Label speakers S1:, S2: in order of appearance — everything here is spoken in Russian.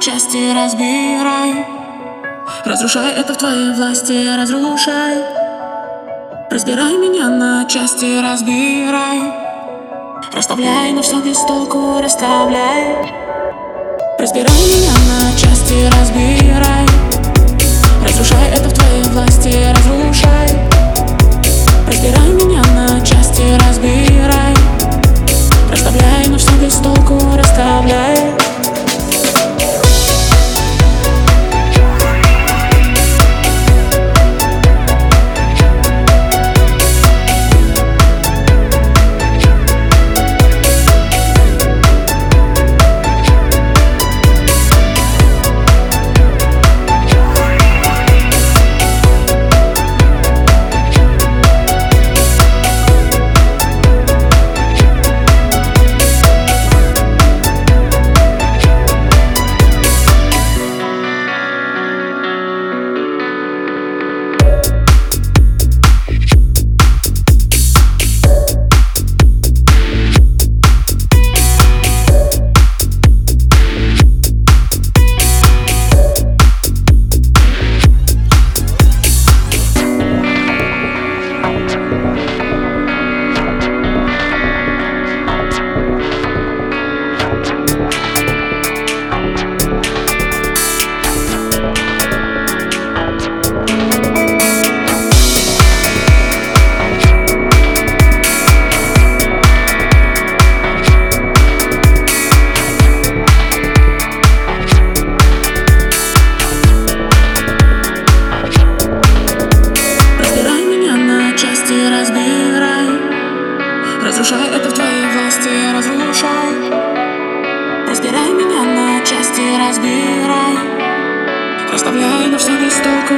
S1: части, разбирай. Разрушай это в твоей власти, разрушай. Разбирай меня на части, разбирай. Расставляй, но все без толку, расставляй. Разбирай меня на части, разбирай. Разрушай это в твоей власти, разрушай без толку,